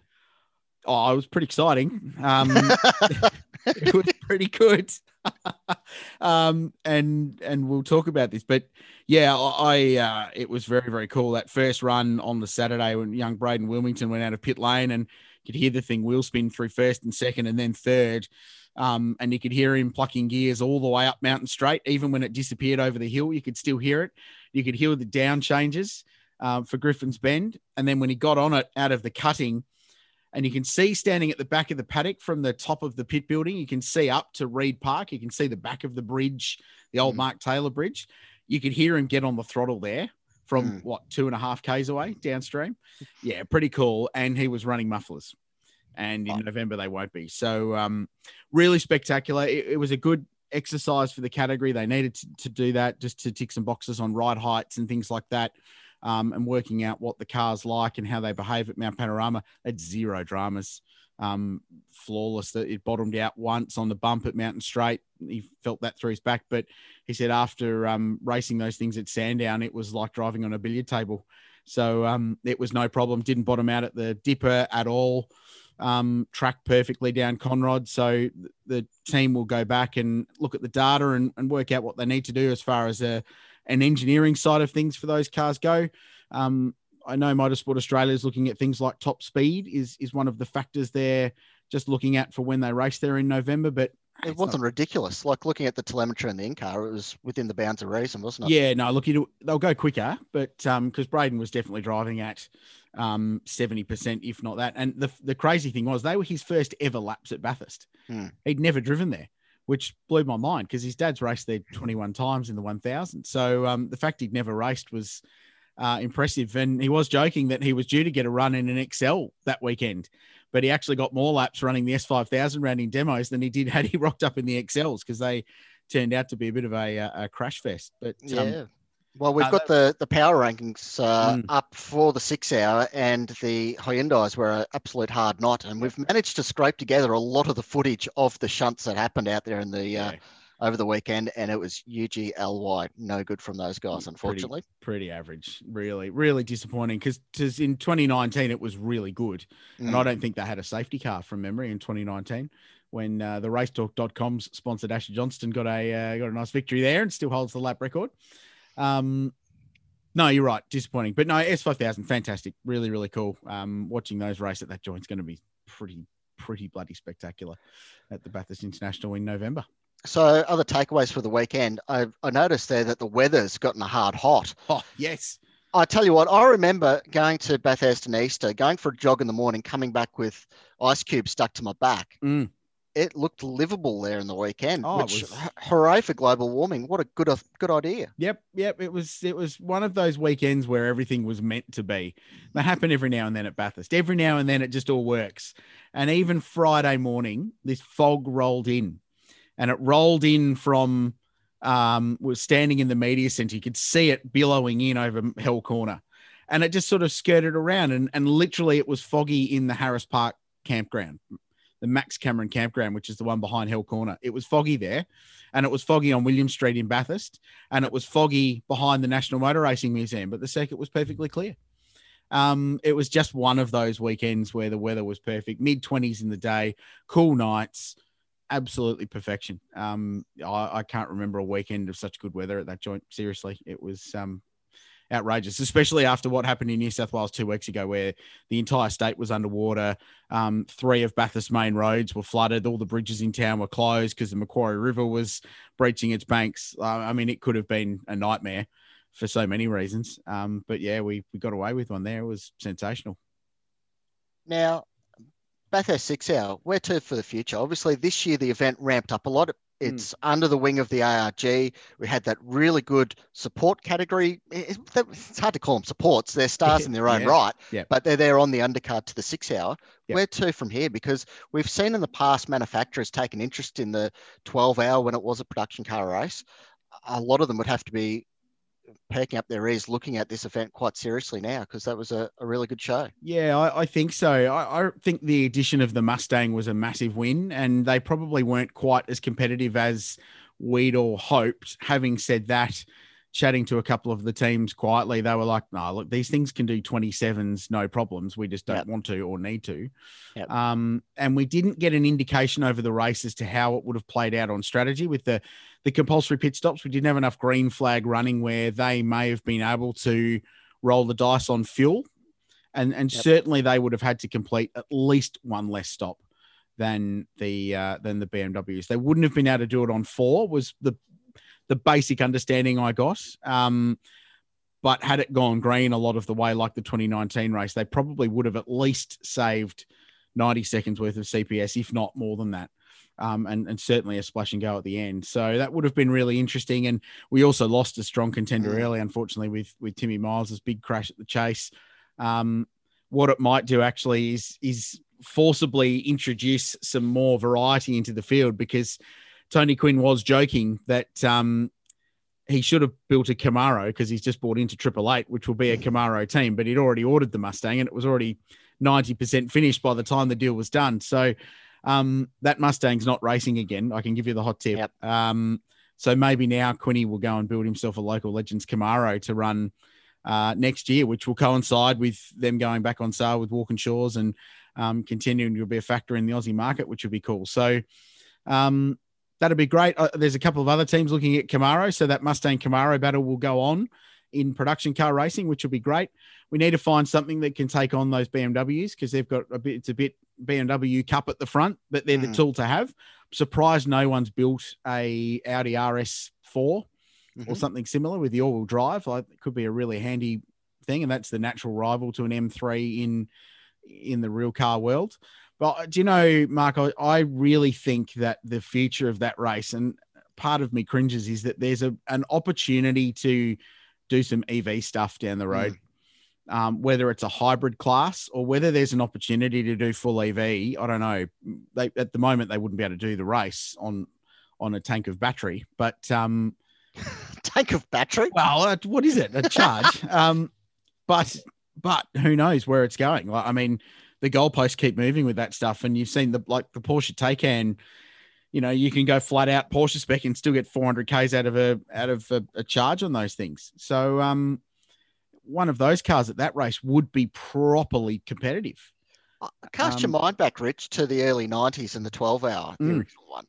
Oh, it was pretty exciting. Um, it was pretty good. um, and and we'll talk about this, but yeah, I uh, it was very very cool that first run on the Saturday when young Braden Wilmington went out of pit lane and could hear the thing wheel spin through first and second and then third. Um, and you could hear him plucking gears all the way up Mountain Straight. Even when it disappeared over the hill, you could still hear it. You could hear the down changes um, for Griffin's Bend. And then when he got on it out of the cutting, and you can see standing at the back of the paddock from the top of the pit building, you can see up to Reid Park. You can see the back of the bridge, the old mm. Mark Taylor Bridge. You could hear him get on the throttle there from mm. what two and a half k's away downstream. Yeah, pretty cool. And he was running mufflers, and in oh. November they won't be. So um, really spectacular. It, it, was a good exercise for the category. They needed to, to do that just to tick some boxes on ride heights and things like that um, and working out what the car's like and how they behave at Mount Panorama. Had zero dramas. Um, flawless. That it bottomed out once on the bump at Mountain Straight. He felt that through his back, but he said after um, racing those things at Sandown, it was like driving on a billiard table. So um, it was no problem. Didn't bottom out at the dipper at all. Um, tracked perfectly down Conrod. So the team will go back and look at the data and, and work out what they need to do as far as a, and engineering side of things for those cars go. Um, I know Motorsport Australia is looking at things like top speed is is one of the factors they're just looking at for when they race there in November. But it wasn't not... ridiculous. Like looking at the telemetry in the in car, it was within the bounds of reason, wasn't it? Yeah, no, look, they'll go quicker, but um, because Braden was definitely driving at um 70%, if not that. And the the crazy thing was they were his first ever laps at Bathurst. Hmm. He'd never driven there which blew my mind because his dad's raced there 21 times in the 1000. So um, the fact he'd never raced was uh, impressive. And he was joking that he was due to get a run in an XL that weekend, but he actually got more laps running the S5000 round in demos than he did had he rocked up in the XLs because they turned out to be a bit of a, a crash fest. But um, yeah. Well, we've uh, got the, the power rankings uh, mm. up for the six hour, and the Hyundai's were an absolute hard knot. And we've managed to scrape together a lot of the footage of the shunts that happened out there in the uh, yeah. over the weekend, and it was UGLY. No good from those guys, unfortunately. Pretty, pretty average. Really, really disappointing because in 2019 it was really good, mm. and I mm. don't think they had a safety car from memory in 2019 when uh, the racetalk.com's sponsored Ashley Johnston got a uh, got a nice victory there and still holds the lap record. Um, no, you're right. Disappointing, but no, S5000, fantastic. Really, really cool. Um, watching those race at that joint's going to be pretty, pretty bloody spectacular at the Bathurst International in November. So, other takeaways for the weekend. I, I noticed there that the weather's gotten a hard hot. Oh, yes. I tell you what, I remember going to Bathurst and Easter, going for a jog in the morning, coming back with ice cubes stuck to my back. Mm it looked livable there in the weekend. Oh, which was... hooray for global warming! What a good good idea. Yep, yep. It was it was one of those weekends where everything was meant to be. They happen every now and then at Bathurst. Every now and then it just all works. And even Friday morning, this fog rolled in, and it rolled in from um, was standing in the media centre. You could see it billowing in over Hell Corner, and it just sort of skirted around, and and literally it was foggy in the Harris Park campground the Max Cameron campground, which is the one behind Hell Corner. It was foggy there, and it was foggy on William Street in Bathurst, and it was foggy behind the National Motor Racing Museum, but the circuit was perfectly clear. Um, it was just one of those weekends where the weather was perfect, mid 20s in the day, cool nights, absolutely perfection. Um, I, I, can't remember a weekend of such good weather at that joint. Seriously, it was um, outrageous, especially after what happened in New South Wales two weeks ago, where the entire state was underwater. Um, three of Bathurst main roads were flooded. All the bridges in town were closed because the Macquarie River was breaching its banks. Uh, I mean, it could have been a nightmare for so many reasons. Um, but yeah, we, we got away with one there. It was sensational. Now, Bathurst six hour, where to for the future? Obviously, this year the event ramped up a lot. Hmm. It's mm. under the wing of the ARG. We had that really good support category. It's hard to call them supports. They're stars in their own yeah. right, yeah. but they're there on the undercard to the six hour. Yeah. Where to from here? Because we've seen in the past manufacturers take an interest in the 12 hour when it was a production car race. A lot of them would have to be perking up their ears looking at this event quite seriously now because that was a, a, really good show. Yeah, I, I think so. I, I, think the addition of the Mustang was a massive win, and they probably weren't quite as competitive as we'd all hoped. Having said that, chatting to a couple of the teams quietly, they were like, "No, look, these things can do 27s, no problems. We just don't Yep. want to or need to." Yep. Um, and we didn't get an indication over the race as to how it would have played out on strategy with the the compulsory pit stops. We didn't have enough green flag running where they may have been able to roll the dice on fuel, and and Yep. certainly they would have had to complete at least one less stop than the uh, than the BMWs. They wouldn't have been able to do it on four. Was the the basic understanding I got. Um, but had it gone green a lot of the way, like the 2019 race, they probably would have at least saved 90 seconds worth of CPS, if not more than that. Um, and, and certainly a splash and go at the end. So that would have been really interesting. And we also lost a strong contender Mm. early, unfortunately, with with Timmy Miles's big crash at the chase. Um, what it might do actually is is forcibly introduce some more variety into the field because Tony Quinn was joking that um, he should have built a Camaro because he's just bought into Triple Eight, which will be a Camaro team, but he'd already ordered the Mustang and it was already 90% finished by the time the deal was done. So um, that Mustang's not racing again. I can give you the hot tip. Yep. Um, so maybe now Quinny will go and build himself a local Legends Camaro to run uh, next year, which will coincide with them going back on sale with Walkinshaws and um, continuing to be a factor in the Aussie market, which would be cool. So um, that'd be great. Uh, there's a couple of other teams looking at Camaro, so that Mustang Camaro battle will go on in production car racing, which will be great. We need to find something that can take on those BMWs because they've got a bit. It's a bit BMW Cup at the front, but they're the Mm. tool to have. surprised no one's built a Audi RS4 or Mhm. something similar with the all-wheel drive. Like it could be a really handy thing, and that's the natural rival to an M3 in in the real car world. But uh, do you know, Mark? I, really think that the future of that race, and part of me cringes, is that there's a an opportunity to do some EV stuff down the road. Um, whether it's a hybrid class or whether there's an opportunity to do full EV, I don't know. They at the moment they wouldn't be able to do the race on on a tank of battery, but um, Tank of battery. well, uh, what is it? A charge. um, but but who knows where it's going? Like, I mean, the goalposts keep moving with that stuff, and you've seen the like the Porsche Taycan. You know, you can go flat out Porsche spec and still get 400 k's out of a out of a, a charge on those things. So, um, one of those cars at that race would be properly competitive. Uh, Cast Um, your mind back, Rich, to the early 90s and the 12 hour, the Mm. original one.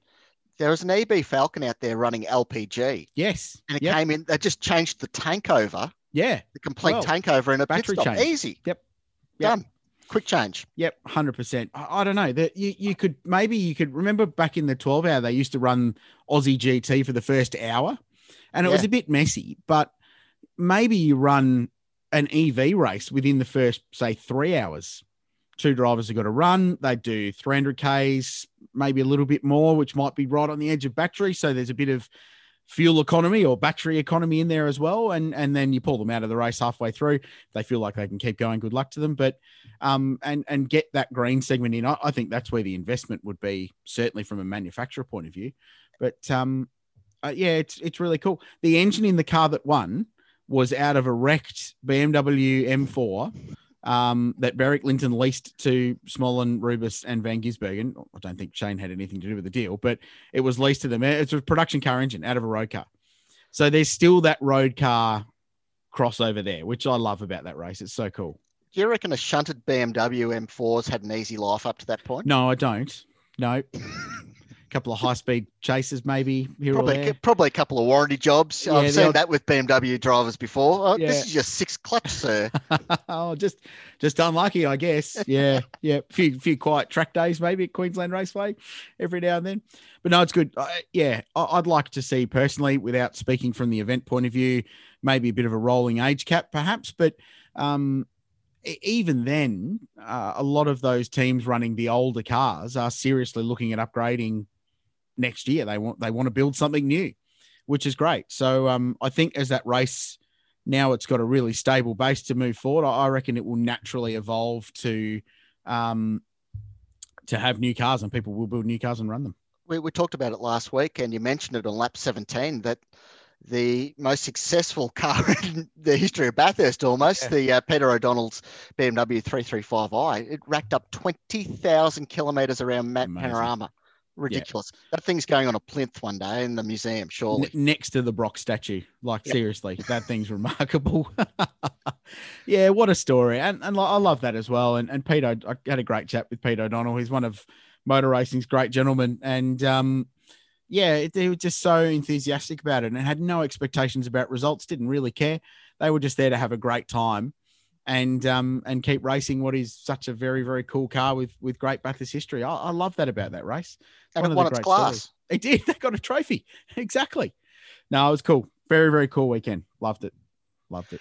There was an EB Falcon out there running LPG, Yes. and it Yep. came in, they just changed the tank over, Yeah. the complete Well, tank over in a pit battery stop. change. Easy. Yep. Yep. Done. Quick change. Yep, hundred percent. I, I don't know that you, you could maybe you could remember back in the twelve hour they used to run Aussie GT for the first hour, and it was a bit messy. But maybe you run an EV race within the first say three hours. Two drivers have got to run. They do 300 Ks, maybe a little bit more, which might be right on the edge of battery. So there's a bit of fuel economy or battery economy in there as well. And and then you pull them out of the race halfway through. They feel like they can keep going, good luck to them. But um, and and get that green segment in. I, I think that's where the investment would be, certainly from a manufacturer point of view. But um, uh, yeah, it's it's really cool. The engine in the car that won was out of a wrecked BMW M4 um, that Beric Lynton leased to Smollen, Rubis, and Van Gisbergen. I don't think Shane had anything to do with the deal, but it was leased to them. It's a production car engine out of a road car. So there's still that road car crossover there, which I love about that race. It's so cool. Do you reckon a shunted BMW M4's had an easy life up to that point? No, I don't. No. Couple of high speed chases, maybe here or Probably, there. probably a couple of warranty jobs. Yeah, I've seen odd- that with BMW drivers before. Oh, Yeah. This is your sixth clutch, sir. oh, just just unlucky, I guess. Yeah, yeah. Few few quiet track days, maybe at Queensland Raceway every now and then. But no, it's good. Yeah, I- I'd like to see personally, without speaking from the event point of view, maybe a bit of a rolling age cap, perhaps. But um, even then, uh, a lot of those teams running the older cars are seriously looking at upgrading next year. They want they want to build something new, which is great. So um, I think as that race now it's got a really stable base to move forward. I I reckon it will naturally evolve to um, to have new cars, and people will build new cars and run them. we, we talked about it last week, and you mentioned it on lap 17 that the most successful car in the history of Bathurst, almost Yeah. the uh, Peter O'Donnell's BMW 335i, it racked up 20,000 kilometres around Amazing. Panorama. Ridiculous. That thing's going on a plinth one day in the museum, surely. N- next to the Brock statue. Like Yep. seriously, that thing's remarkable. yeah, what a story, and and I love that as well. And and Pete, I, I had a great chat with Pete O'Donnell. He's one of motor racing's great gentlemen, and um, yeah, it, he was just so enthusiastic about it, and had no expectations about results. Didn't really care. They were just there to have a great time. And um and keep racing what is such a very very cool car with with great Bathurst history. I, I love that about that race. and one it of won the its class. stories. It did. They got a trophy. Exactly. No, it was cool. Very, very cool weekend. Loved it. Loved it.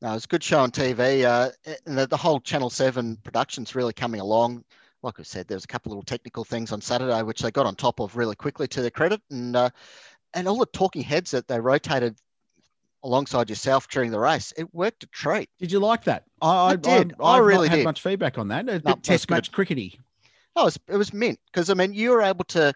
No, it was a good show on TV. Uh, and the, the whole Channel 7 production's really coming along. Like I said, there was a couple little technical things on Saturday, which they got on top of really quickly to their credit. And uh, and all the talking heads that they rotated alongside yourself during the race, it worked a treat. Did you like that? I, I, I did. I, I I've really not had did. much feedback on that. A No, bit test good. match crickety. Oh, it was, it was mint because I mean you were able to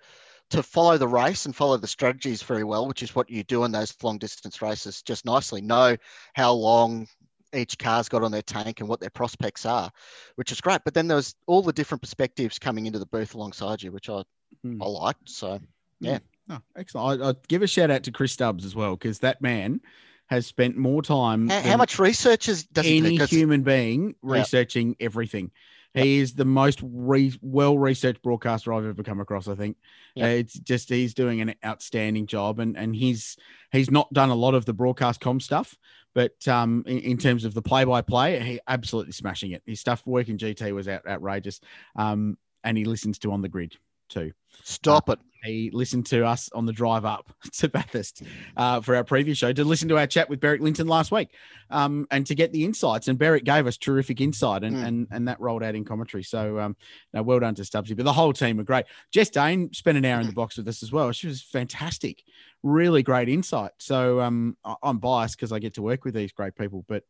to follow the race and follow the strategies very well, which is what you do in those long distance races. Just nicely know how long each car's got on their tank and what their prospects are, which is great. But then there was all the different perspectives coming into the booth alongside you, which I Hmm. I liked. So yeah. Oh, excellent. I, I'd give a shout out to Chris Stubbs as well, because that man has spent more time how, how much research is, does he do? human being researching everything. He is the most re- well researched broadcaster I've ever come across. I think Yeah. Uh, it's just he's doing an outstanding job, and and he's he's not done a lot of the broadcast com stuff, but um, in, in terms of the play by play, he absolutely smashing it. His stuff working GT was out, outrageous, um, and he listens to on the grid too. Stop it. He listened to us on the drive up to Bathurst uh, for our previous show to listen to our chat with Beric Lynton last week um, and to get the insights. And Beric gave us terrific insight, and, Mm. and, and that rolled out in commentary. So, um, no, well done to Stubbsy. But the whole team were great. Jess Dane spent an hour in the box with us as well. She was fantastic, really great insight. So, um, I'm biased because I get to work with these great people, but.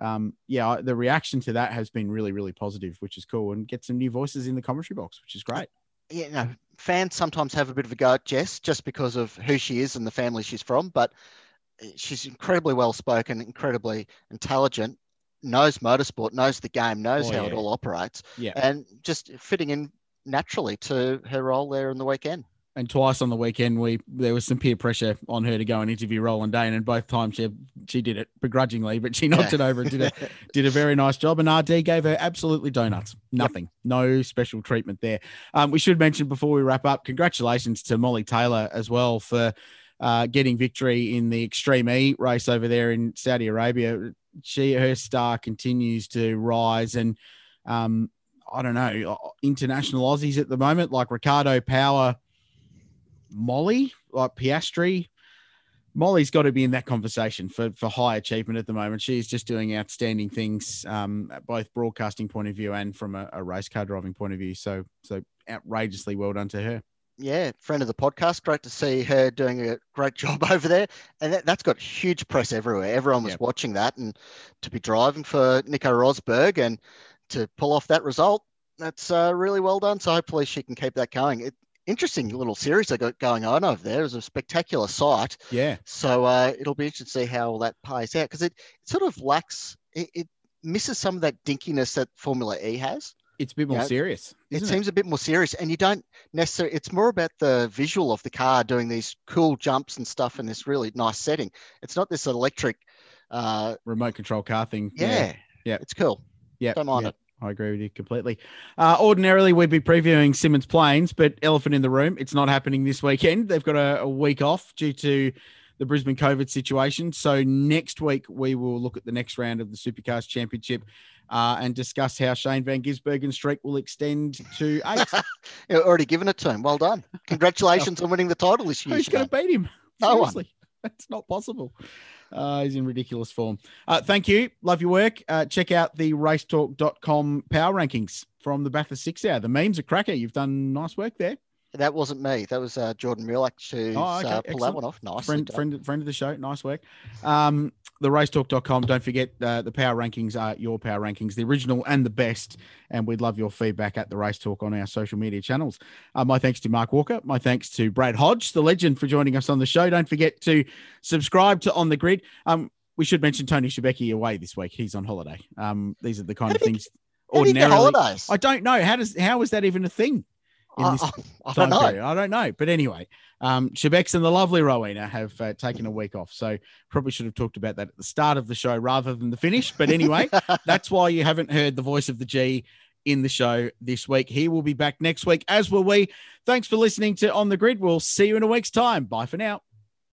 Um, yeah, the reaction to that has been really, really positive, which is cool, and get some new voices in the commentary box, which is great. You know, fans sometimes have a bit of a go at Jess just because of who she is and the family she's from, but eh, she's incredibly well spoken, incredibly intelligent, knows motorsport, knows the game, knows Oh, how it all operates, Yeah. and just fitting in naturally to her role there in the weekend. And twice on the weekend we there was some peer pressure on her to go and interview Roland Dane, and both times she she did it begrudgingly, but she knocked Yeah. it over and did a did a very nice job. And RD gave her absolutely donuts, nothing, no special treatment there. Um, we should mention before we wrap up, congratulations to Molly Taylor as well for uh, getting victory in the Extreme E race over there in Saudi Arabia. She her star continues to rise and. Um, I don't know, international Aussies at the moment, like Ricciardo Power, Molly, like Piastri. Molly's got to be in that conversation for, for high achievement at the moment. She's just doing outstanding things, um, at both broadcasting point of view and from a, a race car driving point of view. So, so outrageously well done to her. Yeah, friend of the podcast. Great to see her doing a great job over there. And that, that's got huge press everywhere. Everyone was Yep. watching that. And to be driving for Nico Rosberg and to pull off that result, that's uh, really well done. So hopefully she can keep that going. It, interesting little series they got going on over there. It was a spectacular sight. Yeah, So uh, it'll be interesting to see how all that plays out because it, it sort of lacks, it, it misses some of that dinkiness that Formula E has it's a bit more Yeah. serious. it seems a bit more serious and you don't necessarily it's more about the visual of the car doing these cool jumps and stuff in this really nice setting it's not this electric uh remote control car thing. yeah Yeah. it's cool yeah, don't mind it I agree with you completely. Uh, ordinarily, we'd be previewing Symmons Plains, but elephant in the room, it's not happening this weekend. They've got a, a week off due to the Brisbane COVID situation. So next week, we will look at the next round of the Supercars Championship uh, and discuss how Shane Van Gisbergen's streak will extend to eight. You've already given it to him well done congratulations on winning the title this year Who's going to beat him? No one. That's not possible. Uh, he's in ridiculous form. Uh, thank you. Love your work. Uh, check out the racetalk.com power rankings from the Bathurst six hour. The memes are cracker. You've done nice work there. That wasn't me that was uh, jordan Mulak who's Oh, okay, uh, pulled that one off nice Friend, friend, friend of the show. Nice work. Um, the racetalk.com. Don't forget uh, the power rankings are your power rankings, the original and the best. And we'd love your feedback at the race talk on our social media channels. Uh, my thanks to Mark Walker. My thanks to Brad Hodge, the legend, for joining us on the show. Don't forget to subscribe to On the Grid. Um, we should mention Tony Shebeki away this week. He's on holiday. Um, these are the kind How of things How do you get ordinarily. holidays I don't know. How does how is that even a thing? In this I, I time don't know. period? I don't know. But anyway, um, Shebex and the lovely Rowena have uh, taken a week off. So probably should have talked about that at the start of the show rather than the finish. But anyway, that's why you haven't heard the voice of the G in the show this week. He will be back next week, as will we. Thanks for listening to On the Grid. We'll see you in a week's time. Bye for now.